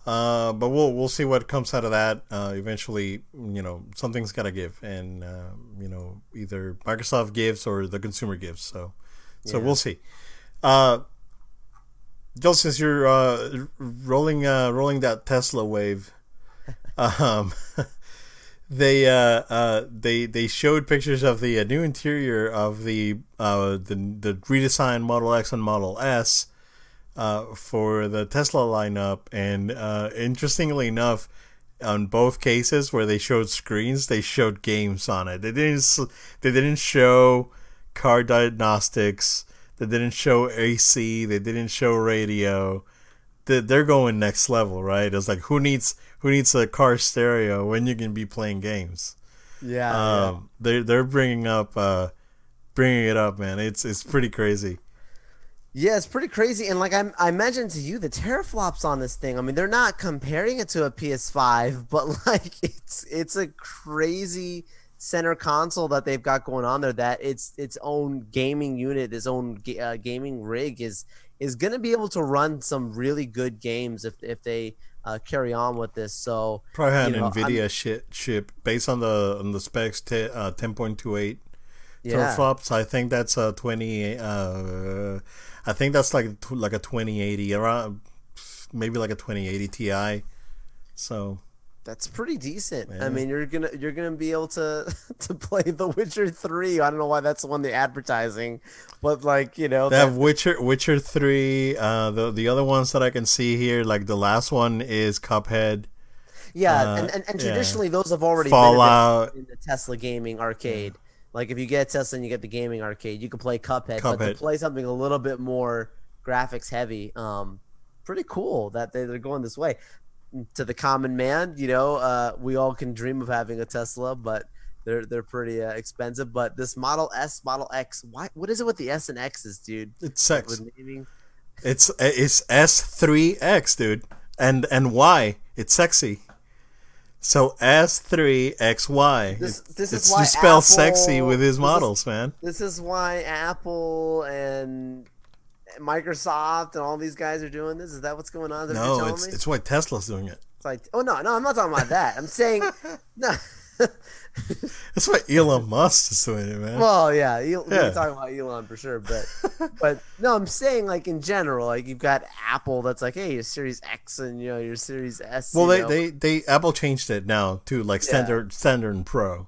Uh, but we'll we'll see what comes out of that. Uh, eventually, you know, something's got to give, and uh, you know, either Microsoft gives or the consumer gives. So, so yeah. we'll see. Uh, Joel, since you're uh, rolling uh, rolling that Tesla wave, (laughs) um, they uh, uh, they they showed pictures of the uh, new interior of the uh, the the redesigned Model X and Model S uh, for the Tesla lineup, and uh, interestingly enough, on both cases where they showed screens, they showed games on it. They didn't they didn't show car diagnostics. They didn't show AC. They didn't show radio. They're going next level, right? It's like who needs who needs a car stereo when you can be playing games? Yeah, um, yeah. they're they're bringing up uh, bringing it up, man. It's it's pretty crazy. Yeah, it's pretty crazy. And like I, I mentioned to you, the teraflops on this thing. I mean, they're not comparing it to a PS5, (laughs) but like it's it's a crazy center console that they've got going on there. That it's its own gaming unit, its own uh, gaming rig is is going to be able to run some really good games if if they uh, carry on with this. So probably had an know, Nvidia I'm, shit chip based on the on the specs t- uh, ten point two eight yeah. teraflops. I think that's a twenty. Uh, I think that's like like a twenty eighty around, maybe like a twenty eighty Ti. So that's pretty decent. I mean, you're gonna you're gonna be able to (laughs) to play The Witcher Three. I don't know why that's the one they're advertising, but like you know, they that... have Witcher Witcher Three. Uh, the the other ones that I can see here, like the last one is Cuphead. Yeah, uh, and, and, and traditionally yeah. those have already Fallout been in the Tesla gaming arcade. Yeah. Like if you get Tesla and you get the gaming arcade, you can play Cuphead, Cuphead. but to play something a little bit more graphics heavy, um, pretty cool that they, they're going this way to the common man, you know, uh, we all can dream of having a Tesla, but they're they're pretty uh, expensive. But this Model S, Model X, why? What is it with the S and X's, dude? It's sex. It's it's S three X, dude, and and Y. It's sexy. So S three X Y. This, this it's, is why spell Apple, sexy with his models, man. This is why Apple and Microsoft and all these guys are doing this? Is that what's going on? That No, it's me? it's why Tesla's doing it. It's like, oh no, no, I'm not talking about that. I'm saying, (laughs) no. That's why Elon Musk is doing it, man. well, yeah, El- Yeah. talking about Elon for sure, but, (laughs) but no, I'm saying like in general, like you've got Apple that's like, hey, your Series X and you know your Series S. Well, they, know. they they Apple changed it now to like Yeah. standard standard and Pro.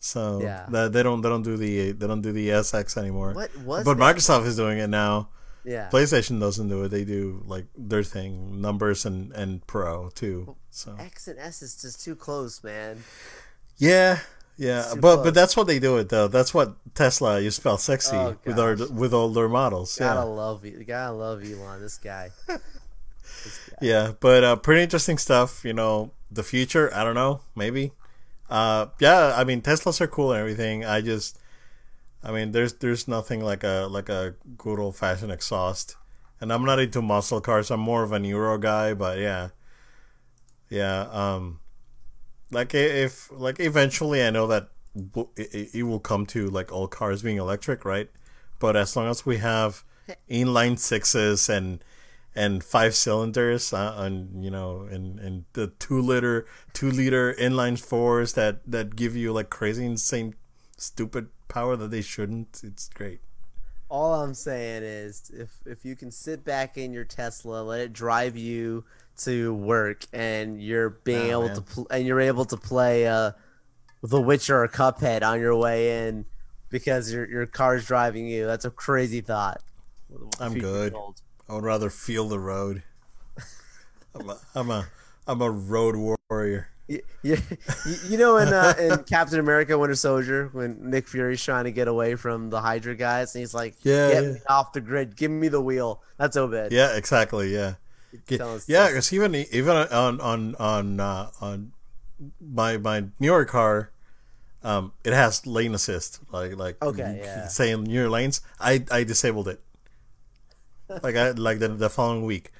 So Yeah. that they don't they don't do the they don't do the SX anymore. what was but that? Microsoft is doing it now. Yeah, PlayStation doesn't do it. They do like their thing, numbers and and Pro too. So X and S is just too close, man. yeah, yeah. But close. but that's what they do it though. That's what Tesla you spell sexy Oh, with our with all their models. Gotta Yeah, love you. Gotta love Elon. This guy. (laughs) This guy. yeah. But uh, pretty interesting stuff. You know, the future. I don't know. Maybe. Uh, yeah. I mean, Teslas are cool and everything. I just. I mean, there's there's nothing like a like a good old fashioned exhaust, and I'm not into muscle cars. I'm more of an Euro guy, but yeah, yeah. Um, like if like eventually, I know that it, will come to like all cars being electric, right? But as long as we have inline sixes and and five cylinders, uh, and you know, and and the two liter two liter inline fours that that give you like crazy insane stupid power that they shouldn't. It's great. All I'm saying is, if if you can sit back in your Tesla, let it drive you to work, and you're being Oh, able man. to pl- and you're able to play uh, The Witcher or Cuphead on your way in because your your car's driving you. That's a crazy thought. I'm good. I would rather feel the road. I'm a I'm a I'm a road warrior. You, you, you know in uh, in (laughs) Captain America: Winter Soldier when Nick Fury's trying to get away from the Hydra guys and he's like, Yeah, get yeah. me off the grid, give me the wheel." That's Obed. Yeah, exactly. Yeah, yeah. Because even even on on on uh, on my my newer car, um, it has lane assist. Like like Okay, yeah. say in newer lanes, I I disabled it. Like I like the the following week,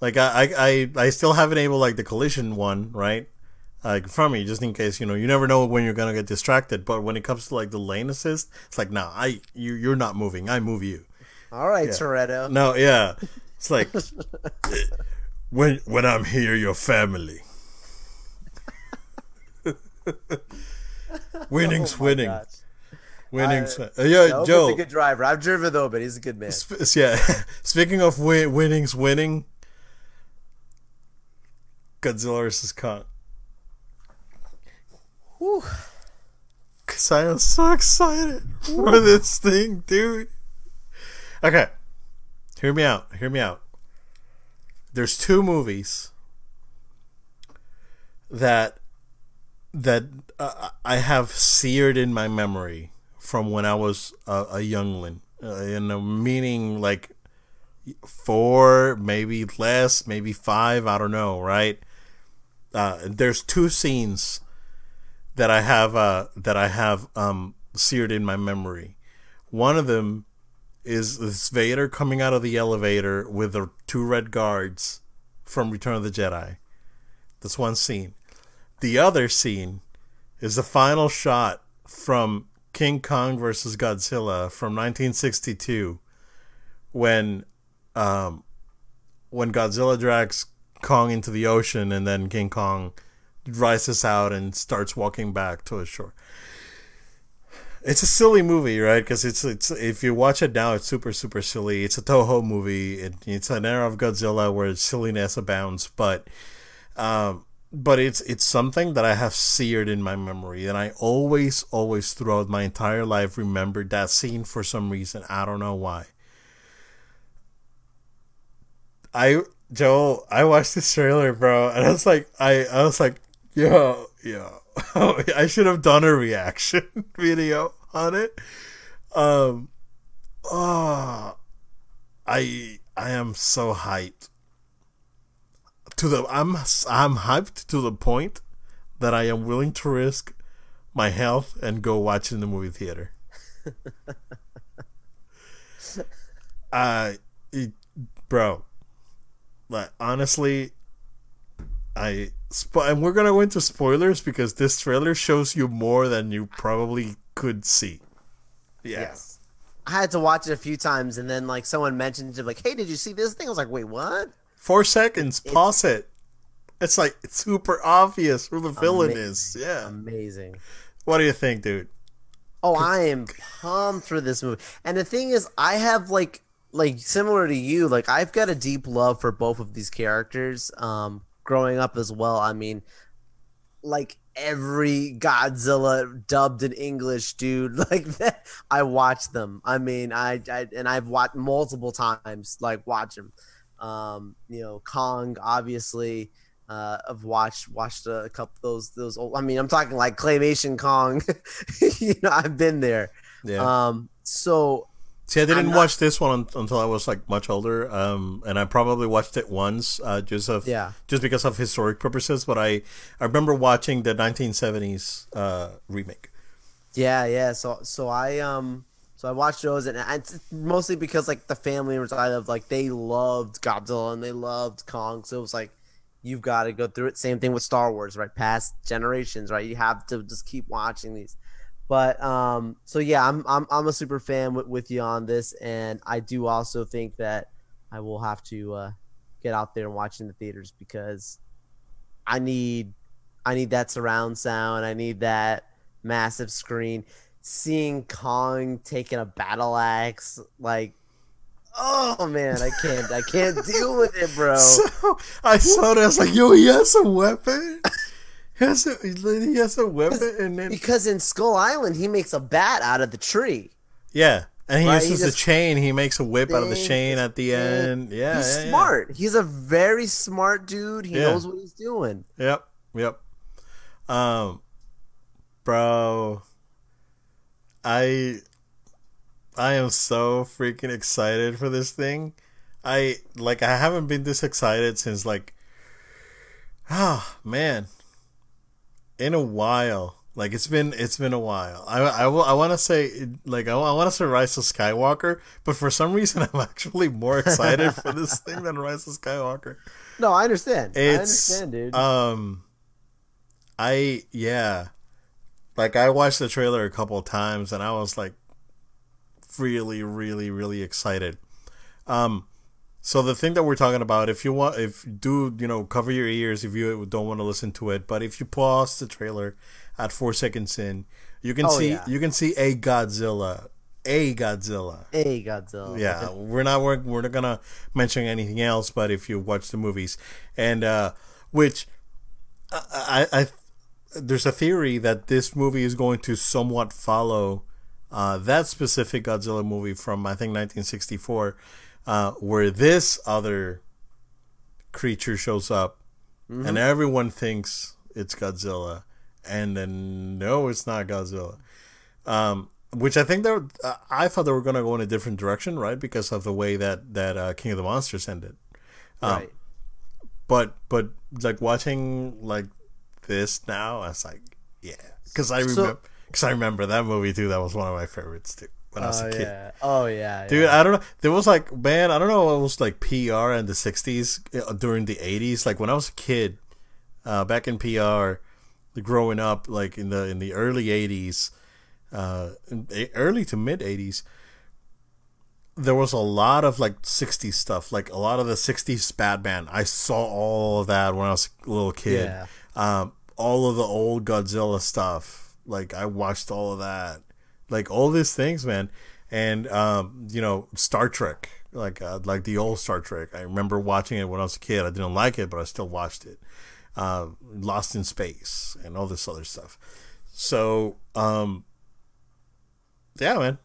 like I I I, I still have enabled like the collision one right. Like from me, just in case you know, you never know when you're gonna get distracted. But when it comes to like the lane assist, it's like, nah, I you you're not moving, I move you. All right, Toretto. No, yeah. It's like (laughs) when when I'm here, your family. (laughs) winning's Oh winning. gosh. Winning's uh, yeah, Obed's Joe. a good driver. I've driven though, but He's a good man. sp- yeah. (laughs) Speaking of win- winning's winning, Godzilla vs Kong. Whew. Cause I am so excited for this thing, dude. Okay, hear me out. Hear me out. There's two movies that that uh, I have seared in my memory from when I was a, a youngling, uh, in a meaning like four, maybe less, maybe five. I don't know. Right? Uh, there's two scenes that I have uh, that I have um, seared in my memory. One of them is this Vader coming out of the elevator with the two red guards from Return of the Jedi. That's one scene. The other scene is the final shot from King Kong versus Godzilla from 1962 when um, when Godzilla drags Kong into the ocean and then King Kong rises out and starts walking back to the shore. It's a silly movie, right? Because it's it's if you watch it now, it's super super silly. It's a Toho movie. It, it's an era of Godzilla where silliness abounds, but um, but it's it's something that I have seared in my memory, and I always always throughout my entire life remembered that scene for some reason. I don't know why. I Joe, I watched this trailer, bro, and I was like, I I was like, yo, yo, (laughs) I should have done a reaction (laughs) video on it. Um, oh, I I am so hyped. To the I'm I'm hyped to the point that I am willing to risk my health and go watch in the movie theater. (laughs) I, it, bro, like honestly, I spo- and we're gonna go into spoilers because this trailer shows you more than you probably could see. Yeah. Yes. I had to watch it a few times, and then like someone mentioned it, like, "Hey, did you see this thing?" I was like, "Wait, what?" Four seconds. Pause it. It's like it's super obvious who the villain is. Yeah. Amazing. What do you think, dude? Oh, I am pumped for this movie. And the thing is, I have like like similar to you, like I've got a deep love for both of these characters. Um, growing up as well. I mean, like every Godzilla dubbed in English, dude. (laughs) Like that, I watched them. I mean, I, I and I've watched multiple times. Like watch them. Um, you know, Kong, obviously. Uh, I've watched watched a couple those those. Old, I mean, I'm talking like claymation Kong. (laughs) you know, I've been there. Yeah. Um. So See, I didn't not- watch this one until I was like much older, um, and I probably watched it once, uh, just of Yeah. just because of historic purposes. But I I remember watching the 1970s uh, remake. Yeah, yeah. So so I um so I watched those and I- mostly because like the family members I loved like they loved Godzilla and they loved Kong. So it was like you've got to go through it. Same thing with Star Wars, right? Past generations, right? You have to just keep watching these. But um so yeah, I'm I'm I'm a super fan with, with you on this and I do also think that I will have to uh get out there and watch in the theaters because I need I need that surround sound. I need that massive screen. Seeing Kong taking a battle axe, like, oh man, I can't, I can't (laughs) deal with it, bro. So I saw that. I was like, "Yo, he has a weapon. (laughs) He has a he has a weapon." And then Because in Skull Island, he makes a bat out of the tree. yeah, and he Right, uses just- the chain. He makes a whip out of the chain at the end. Yeah, he's yeah, yeah. smart. He's a very smart dude. He Yeah. knows what he's doing. Yep, yep. Um, bro, I, I am so freaking excited for this thing. I like I haven't been this excited since like, ah (sighs) man, in a while. Like it's been it's been a while. I I, will- I want to say like I, want to say Rise of Skywalker, but for some reason (laughs) I'm actually more excited for this (laughs) thing than Rise of Skywalker. No, I understand. I It's understand, dude. um, I yeah, like I watched the trailer a couple of times and I was like, really, really, really excited. Um, so the thing that we're talking about, if you want, if do you know, cover your ears if you don't want to listen to it. But if you pause the trailer at four seconds in, you can Oh, see yeah. you can see a Godzilla, a Godzilla. a Godzilla. Yeah, we're not we're, we're not gonna mention anything else. But if you watch the movies, and uh, which I, I, I there's a theory that this movie is going to somewhat follow uh, that specific Godzilla movie from I think 1964, uh, where this other creature shows up, and everyone thinks it's Godzilla, and then no, it's not Godzilla. Um, which I think they uh, I thought they were going to go in a different direction, right? Because of the way that that uh, King of the Monsters ended. Um, right. But but like watching like this now, I was like, yeah, because I remember because I remember that movie too. That was one of my favorites too when I was Oh a kid. yeah. Oh yeah. Dude, yeah. I don't know. There was like, man, I don't know. It was like PR in the '60s uh, during the '80s. Like when I was a kid, uh, back in PR, growing up, like in the in the early '80s, uh, early to mid '80s, there was a lot of like '60s stuff. Like a lot of the '60s Batman. I saw all of that when I was a little kid. Yeah. Um, all of the old Godzilla stuff. Like I watched all of that. Like all these things, man. And um, you know, Star Trek. Like uh, like the old Star Trek. I remember watching it when I was a kid. I didn't like it, but I still watched it. Uh, Lost in Space and all this other stuff. So, um, yeah, man.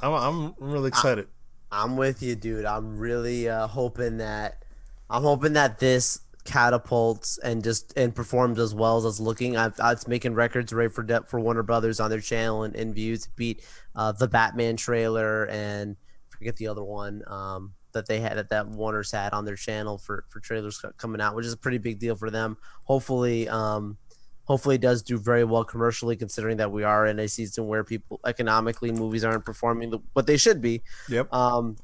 I'm I'm really excited. I'm with you, dude. I'm really uh, hoping that I'm hoping that this catapults and just and performs as well as it's looking. I've, it's making records right for de- for Warner Brothers on their channel and, and views beat uh, the Batman trailer and forget the other one um, that they had that Warner's had on their channel for for trailers coming out, which is a pretty big deal for them. Hopefully, um, hopefully it does do very well commercially, considering that we are in a season where people economically movies aren't performing the, what they should be. Yep. Um,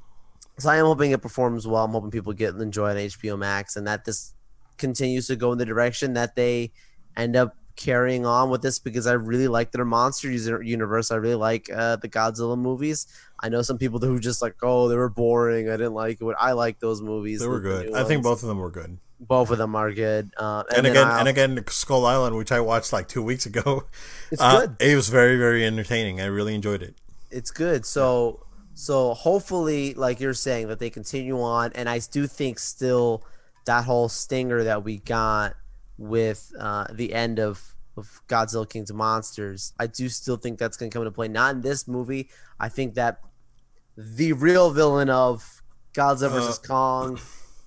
so I am hoping it performs well. I'm hoping people get and enjoy it on HBO Max, and that this continues to go in the direction that they end up carrying on with this because I really like their monster universe. I really like uh, the Godzilla movies. I know some people who just like, oh, they were boring. I didn't like it. I like those movies. They were good. I think both of them were good. Both of them are good. Uh, and, and again, and again, Skull Island, which I watched like two weeks ago. (laughs) It's uh, good. It was very, very entertaining. I really enjoyed it. It's good. So, so hopefully, like you're saying, that they continue on, and I do think still that whole stinger that we got with uh, the end of of Godzilla Kings Monsters. I do still think that's going to come into play. Not in this movie. I think that the real villain of Godzilla vs. Uh, Kong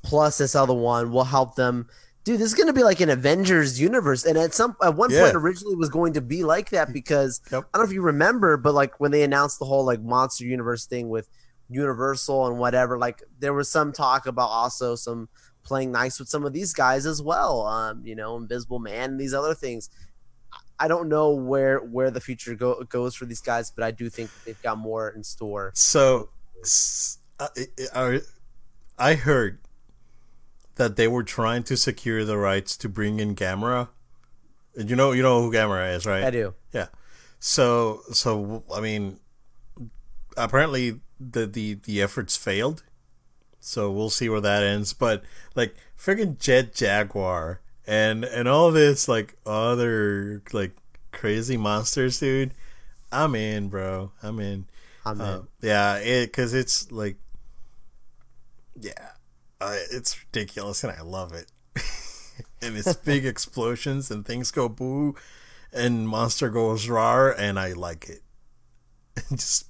plus this other one will help them. Dude, this is going to be like an Avengers universe, and at some at one yeah. point originally was going to be like that because (laughs) yep. I don't know if you remember, but like when they announced the whole like monster universe thing with Universal and whatever, like there was some talk about also some playing nice with some of these guys as well. Um, you know, Invisible Man and these other things. I don't know where where the future go, goes for these guys, but I do think they've got more in store. So, uh, I heard that they were trying to secure the rights to bring in Gamera. You know, you know who Gamera is, right? I do. Yeah. So, so I mean, apparently the the the efforts failed. So we'll see where that ends. But like, friggin' Jet Jaguar and and all this like other like crazy monsters, dude. I'm in, bro. I'm in. I'm uh, in. Yeah, it because it's like, yeah, uh, it's ridiculous, and I love it. (laughs) and it's big (laughs) explosions, and things go boo, and monster goes rar, and I like it. (laughs) Just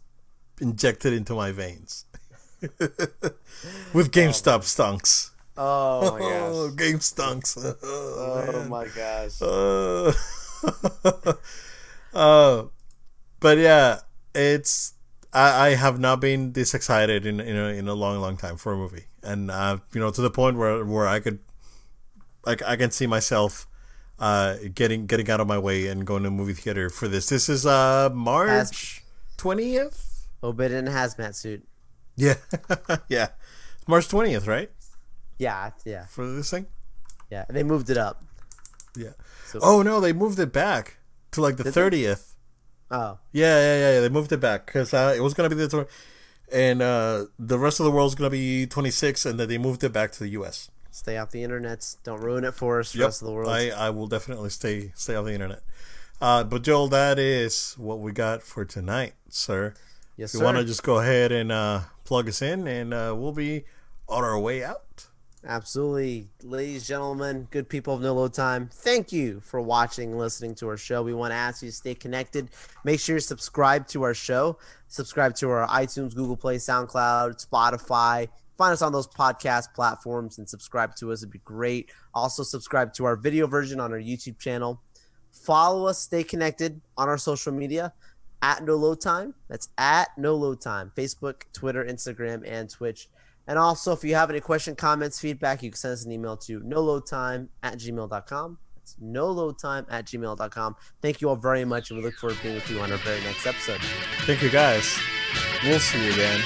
inject it into my veins (laughs) with GameStop stonks. (laughs) (laughs) Oh my gosh. Oh, game stonks. Oh, oh my gosh. Uh, uh, but yeah, it's I, I have not been this excited in in a, in a long long time for a movie, and uh, you know to the point where where I could like I can see myself uh getting getting out of my way and going to a movie theater for this. This is uh March twentieth. Obed in a hazmat suit. Yeah, (laughs) yeah, March twentieth, right? Yeah, yeah. For this thing? Yeah, they moved it up. Yeah. So, oh no, they moved it back to like the thirtieth. Oh. Yeah, yeah, yeah, yeah. They moved it back because uh, it was gonna be the tw- and uh, the rest of the world's gonna be twenty six, and then they moved it back to the U.S. Stay off the internet. Don't ruin it for us. Yep. rest of the world. I, I will definitely stay stay off the internet. Uh, but Joel, that is what we got for tonight, sir. Yes, you want to just go ahead and uh, plug us in, and uh, we'll be on our way out. Absolutely. Ladies, gentlemen, good people of No Load Time, thank you for watching and listening to our show. We want to ask you to stay connected. Make sure you subscribe to our show. Subscribe to our iTunes, Google Play, SoundCloud, Spotify. Find us on those podcast platforms and subscribe to us. It'd be great. Also, subscribe to our video version on our YouTube channel. Follow us, stay connected on our social media at No Load Time. That's at No Load Time. Facebook, Twitter, Instagram, and Twitch. And also, if you have any question, comments, feedback, you can send us an email to no load time at gmail.com. That's no load time at gmail.com. Thank you all very much, and we look forward to being with you on our very next episode. Thank you, guys. We'll see you again.